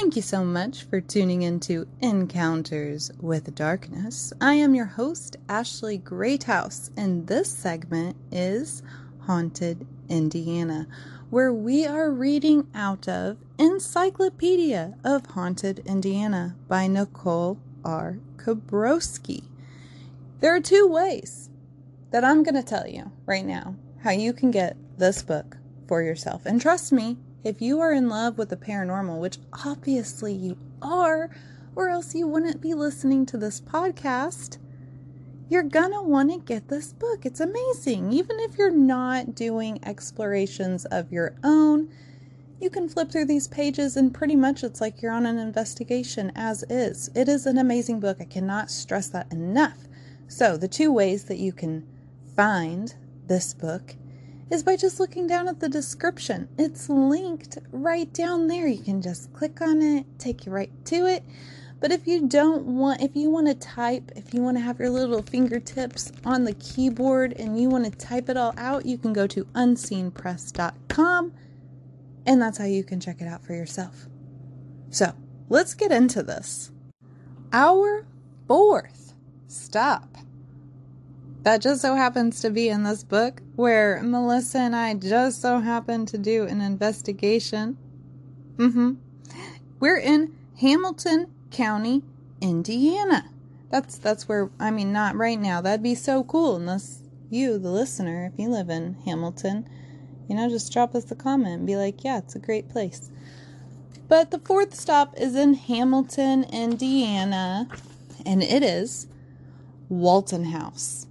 Thank you so much for tuning into Encounters with Darkness. I am your host, Ashley Greathouse, and this segment is Haunted Indiana, where we are reading out of Encyclopedia of Haunted Indiana by Nicole R. Kobrowski. There are two ways that I'm going to tell you right now how you can get this book for yourself. And trust me, if you are in love with the paranormal, which obviously you are, or else you wouldn't be listening to this podcast, you're gonna want to get this book. It's amazing. Even if you're not doing explorations of your own, you can flip through these pages and pretty much it's like you're on an investigation as is. It is an amazing book. I cannot stress that enough. So, the two ways that you can find this book is by just looking down at the description. It's linked right down there. You can just click on it, take you right to it. But if you don't want, if you want to type, if you want to have your little fingertips on the keyboard and you want to type it all out, you can go to unseenpress.com and that's how you can check it out for yourself. So let's get into this. Our fourth stop that just so happens to be in this book where Melissa and I just so happen to do an investigation. Mm-hmm. We're in Hamilton County, Indiana. That's that's where I mean not right now. That'd be so cool unless you, the listener, if you live in Hamilton, you know, just drop us a comment and be like, yeah, it's a great place. But the fourth stop is in Hamilton, Indiana, and it is Walton House.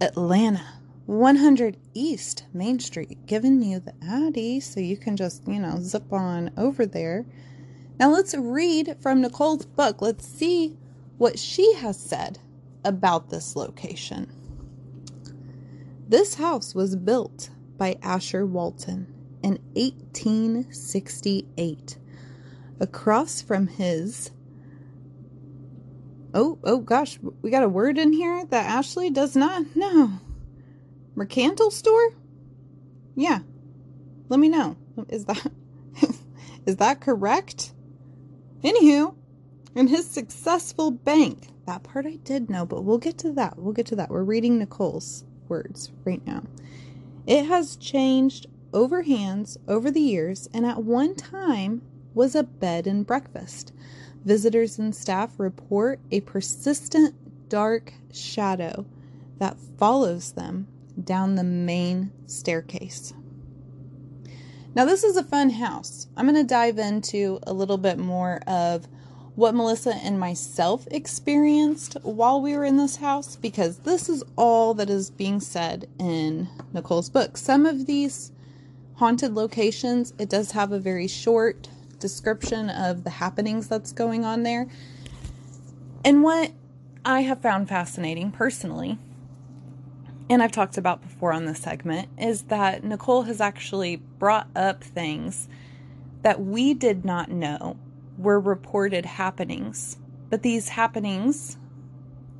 Atlanta, 100 East Main Street, giving you the Addy so you can just, you know, zip on over there. Now let's read from Nicole's book. Let's see what she has said about this location. This house was built by Asher Walton in 1868 across from his Oh, oh gosh, we got a word in here that Ashley does not know. Mercantile store? Yeah. Let me know. Is that is that correct? Anywho, in his successful bank. That part I did know, but we'll get to that. We'll get to that. We're reading Nicole's words right now. It has changed over hands over the years and at one time was a bed and breakfast. Visitors and staff report a persistent dark shadow that follows them down the main staircase. Now, this is a fun house. I'm going to dive into a little bit more of what Melissa and myself experienced while we were in this house because this is all that is being said in Nicole's book. Some of these haunted locations, it does have a very short description of the happenings that's going on there. And what I have found fascinating personally, and I've talked about before on this segment, is that Nicole has actually brought up things that we did not know were reported happenings. But these happenings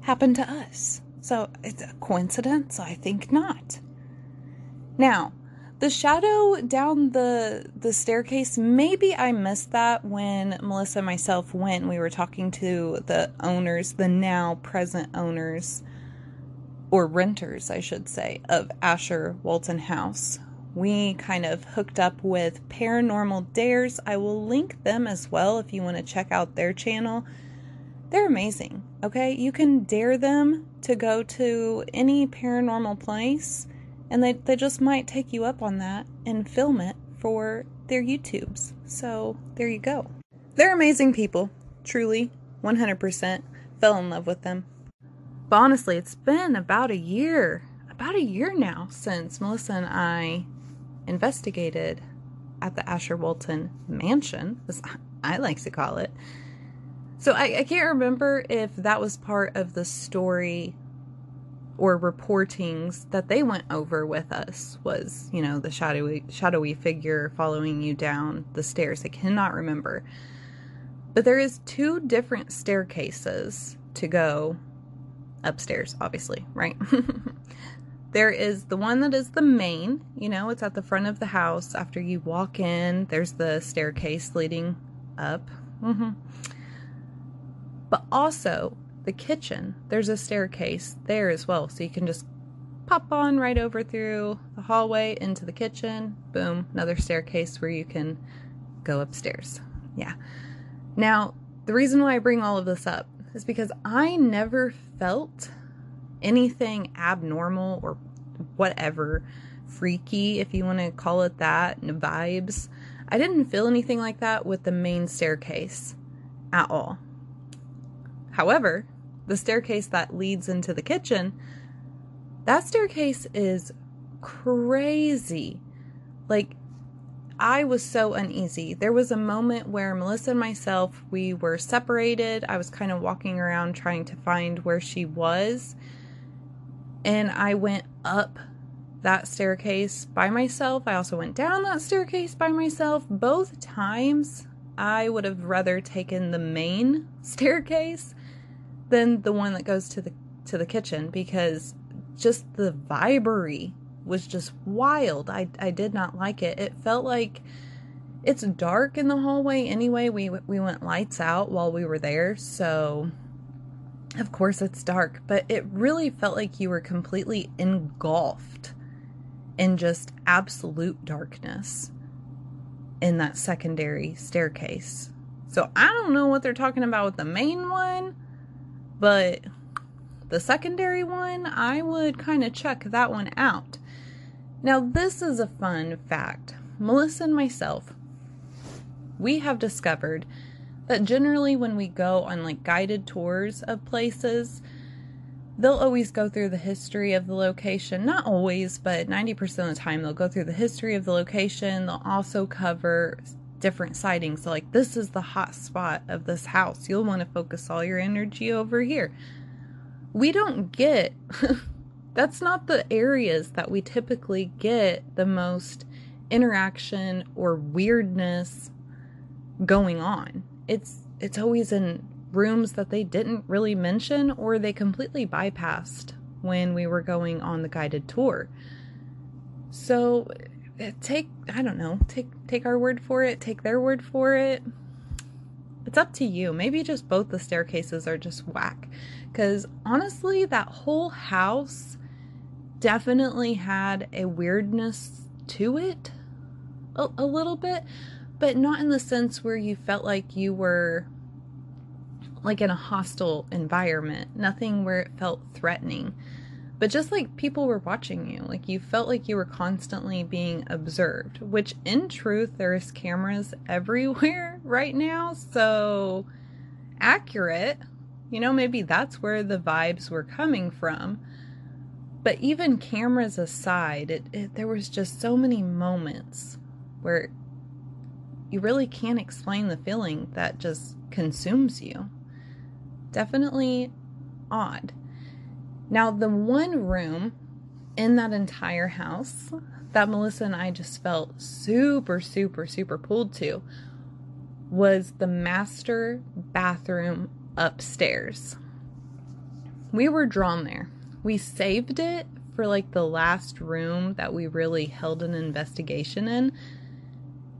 happened to us. So it's a coincidence? I think not. Now, the shadow down the the staircase maybe i missed that when melissa and myself went. We were talking to the owners the now present owners or renters i should say of asher walton house. We kind of hooked up with paranormal dares. I will link them as well if you want to check out their channel. They're amazing okay? You can dare them to go to any paranormal place and they, they just might take you up on that and film it for their YouTubes. So there you go. They're amazing people, truly, 100%. Fell in love with them. But honestly, it's been about a year, about a year now since Melissa and I investigated at the Asher Walton mansion, as I like to call it. So I, I can't remember if that was part of the story or reportings that they went over with us was, you know, the shadowy shadowy figure following you down the stairs. I cannot remember. But there is two different staircases to go upstairs, obviously, right? there is the one that is the main, you know, it's at the front of the house. After you walk in, there's the staircase leading up Mm-hmm. But also, the kitchen, there's a staircase there as well. So you can just pop on right over through the hallway into the kitchen. Boom, another staircase where you can go upstairs. Yeah. Now, the reason why I bring all of this up is because I never felt anything abnormal or whatever freaky, if you want to call it that, vibes. I didn't feel anything like that with the main staircase at all. However, the staircase that leads into the kitchen, that staircase is crazy. Like, I was so uneasy. There was a moment where Melissa and myself, we were separated. I was kind of walking around trying to find where she was. And I went up that staircase by myself. I also went down that staircase by myself. Both times, I would have rather taken the main staircase than the one that goes to the to the kitchen because just the vibery was just wild. I, I did not like it. It felt like it's dark in the hallway anyway. We we went lights out while we were there, so of course it's dark, but it really felt like you were completely engulfed in just absolute darkness in that secondary staircase. So I don't know what they're talking about with the main one, but the secondary one, I would kind of check that one out. Now, this is a fun fact. Melissa and myself, we have discovered that generally when we go on like guided tours of places, they'll always go through the history of the location. Not always, but 90% of the time they'll go through the history of the location. They'll also cover different sightings. So, like, this is the hot spot of this house. You'll want to focus all your energy over here. We don't get that's not the areas that we typically get the most interaction or weirdness going on. It's it's always in rooms that they didn't really mention or they completely bypassed when we were going on the guided tour. So take I don't know, take take our word for it, take their word for it. It's up to you. Maybe just both the staircases are just whack. Cuz honestly, that whole house definitely had a weirdness to it a, a little bit, but not in the sense where you felt like you were like in a hostile environment, nothing where it felt threatening. But just like people were watching you, like you felt like you were constantly being observed, which in truth, there's cameras everywhere right now. So accurate, you know, maybe that's where the vibes were coming from. But even cameras aside, it, it, there was just so many moments where you really can't explain the feeling that just consumes you. Definitely odd. Now, the one room in that entire house that Melissa and I just felt super, super, super pulled to was the master bathroom upstairs. We were drawn there we saved it for like the last room that we really held an investigation in.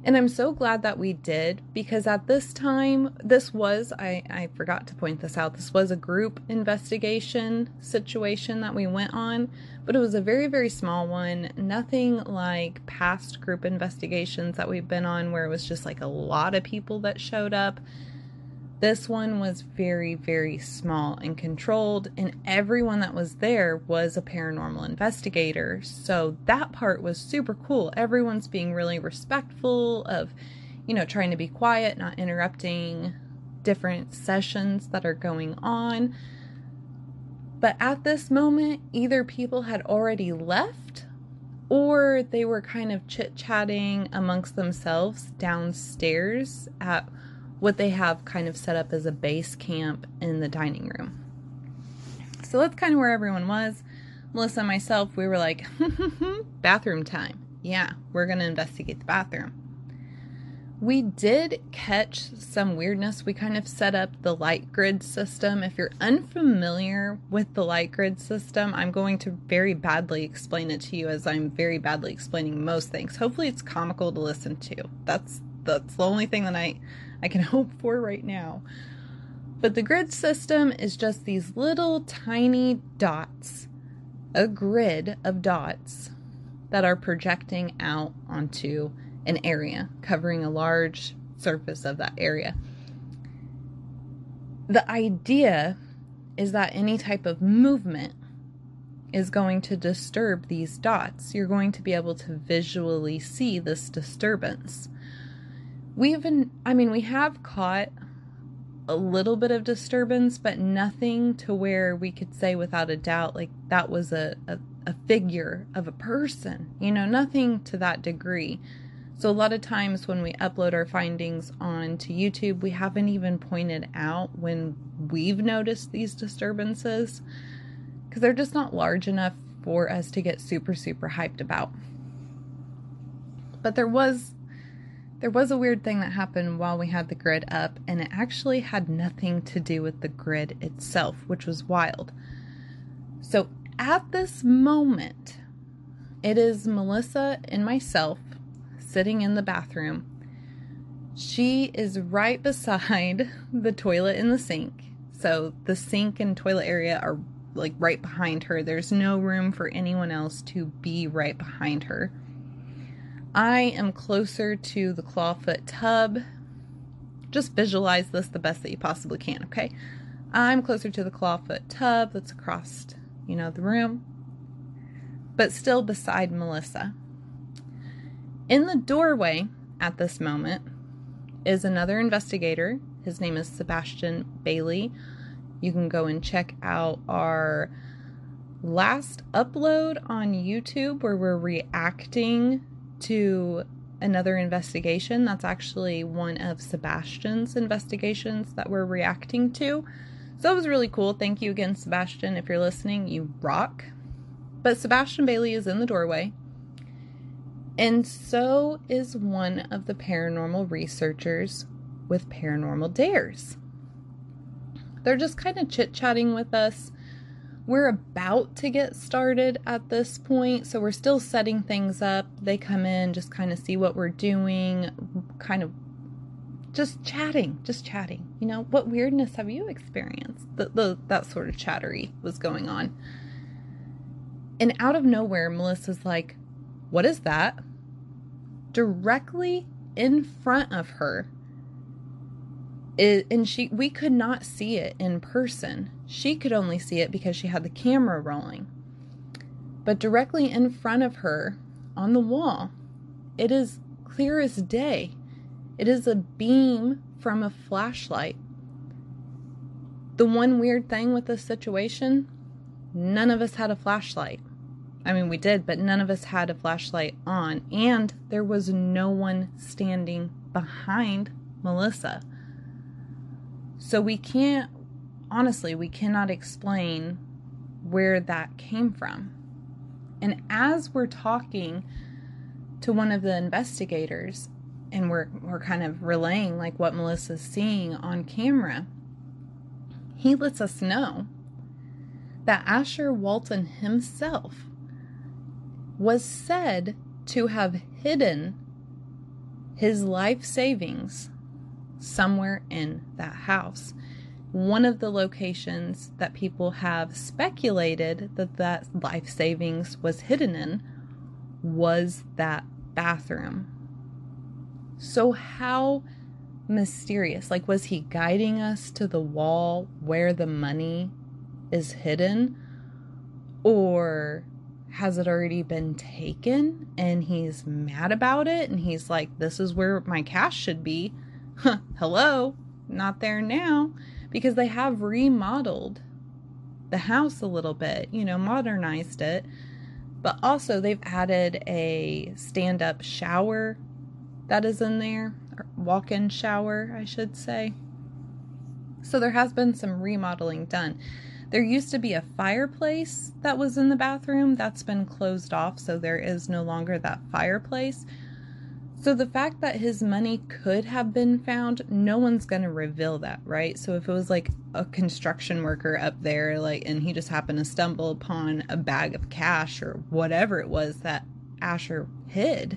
And I'm so glad that we did because at this time, this was, I, I forgot to point this out, this was a group investigation situation that we went on, but it was a very, very small one. Nothing like past group investigations that we've been on where it was just like a lot of people that showed up. This one was very, very small and controlled, and everyone that was there was a paranormal investigator. So that part was super cool. Everyone's being really respectful of, you know, trying to be quiet, not interrupting different sessions that are going on. But at this moment, either people had already left or they were kind of chit chatting amongst themselves downstairs at what they have kind of set up as a base camp in the dining room. So that's kind of where everyone was. Melissa and myself, we were like, bathroom time. Yeah, we're going to investigate the bathroom. We did catch some weirdness. We kind of set up the light grid system. If you're unfamiliar with the light grid system, I'm going to very badly explain it to you as I'm very badly explaining most things. Hopefully it's comical to listen to. That's that's the only thing that I I can hope for right now. But the grid system is just these little tiny dots, a grid of dots that are projecting out onto an area, covering a large surface of that area. The idea is that any type of movement is going to disturb these dots. You're going to be able to visually see this disturbance. We even, I mean, we have caught a little bit of disturbance, but nothing to where we could say without a doubt, like that was a, a, a figure of a person, you know, nothing to that degree. So, a lot of times when we upload our findings onto YouTube, we haven't even pointed out when we've noticed these disturbances because they're just not large enough for us to get super, super hyped about. But there was there was a weird thing that happened while we had the grid up, and it actually had nothing to do with the grid itself, which was wild. So at this moment, it is Melissa and myself sitting in the bathroom. She is right beside the toilet and the sink. So the sink and toilet area are like right behind her. There's no room for anyone else to be right behind her. I am closer to the clawfoot tub. Just visualize this the best that you possibly can, okay? I'm closer to the clawfoot tub that's across, you know, the room, but still beside Melissa. In the doorway at this moment is another investigator. His name is Sebastian Bailey. You can go and check out our last upload on YouTube where we're reacting to another investigation. That's actually one of Sebastian's investigations that we're reacting to. So it was really cool. Thank you again, Sebastian. If you're listening, you rock. But Sebastian Bailey is in the doorway. And so is one of the paranormal researchers with Paranormal Dares. They're just kind of chit chatting with us. We're about to get started at this point, so we're still setting things up. They come in, just kind of see what we're doing, kind of just chatting, just chatting. You know, what weirdness have you experienced? The, the, that sort of chattery was going on. And out of nowhere, Melissa's like, What is that? directly in front of her. It, and she we could not see it in person. She could only see it because she had the camera rolling. But directly in front of her on the wall, it is clear as day. It is a beam from a flashlight. The one weird thing with this situation, none of us had a flashlight. I mean, we did, but none of us had a flashlight on, and there was no one standing behind Melissa. So we can't, honestly, we cannot explain where that came from. And as we're talking to one of the investigators, and we're we're kind of relaying like what Melissa's seeing on camera, he lets us know that Asher Walton himself was said to have hidden his life savings somewhere in that house. One of the locations that people have speculated that that life savings was hidden in was that bathroom. So, how mysterious? Like, was he guiding us to the wall where the money is hidden? Or has it already been taken and he's mad about it and he's like this is where my cash should be hello not there now because they have remodeled the house a little bit you know modernized it but also they've added a stand-up shower that is in there walk-in shower i should say so there has been some remodeling done there used to be a fireplace that was in the bathroom. That's been closed off, so there is no longer that fireplace. So the fact that his money could have been found, no one's going to reveal that, right? So if it was like a construction worker up there like and he just happened to stumble upon a bag of cash or whatever it was that Asher hid,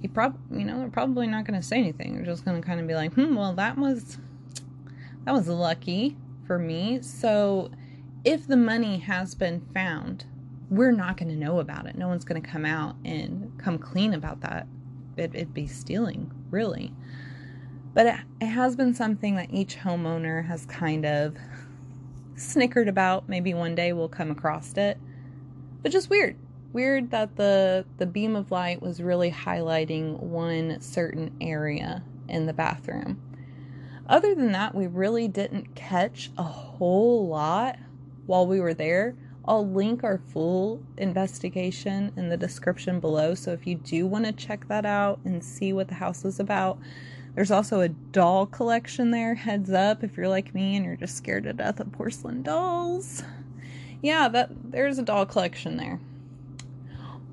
he probably, you know they're probably not going to say anything. They're just going to kind of be like, hmm, well that was that was lucky for me. So if the money has been found, we're not going to know about it. No one's going to come out and come clean about that. It, would be stealing, really. But it, it has been something that each homeowner has kind of snickered about. Maybe one day we'll come across it. But just weird. Weird that the the beam of light was really highlighting one certain area in the bathroom. Other than that, we really didn't catch a whole lot while we were there. I'll link our full investigation in the description below. So if you do want to check that out and see what the house is about, there's also a doll collection there. Heads up if you're like me and you're just scared to death of porcelain dolls. Yeah, that there's a doll collection there.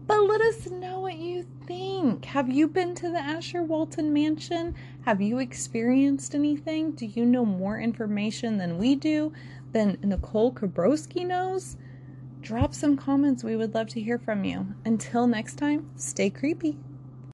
But let us know what you think. Have you been to the Asher Walton mansion? Have you experienced anything? Do you know more information than we do? Than Nicole Kobrowski knows? Drop some comments. We would love to hear from you. Until next time, stay creepy.